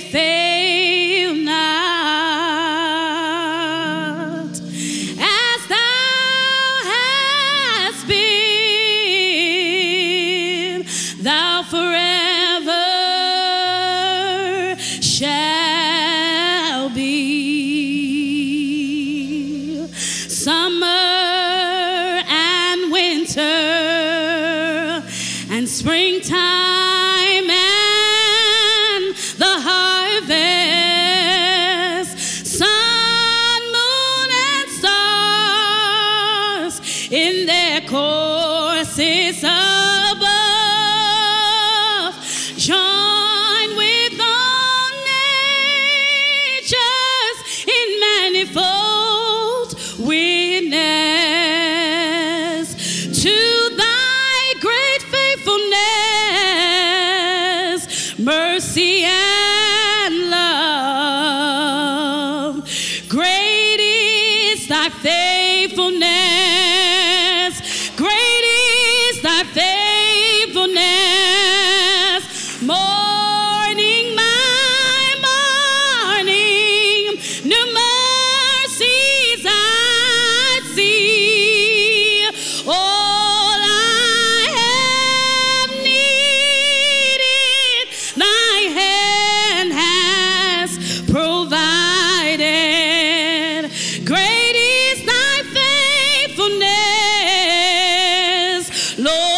fail not. As thou hast been, thou forever shall in their courses above, join with all natures in manifold witness to thy great faithfulness, mercy and love. Great is thy faithfulness. Lord,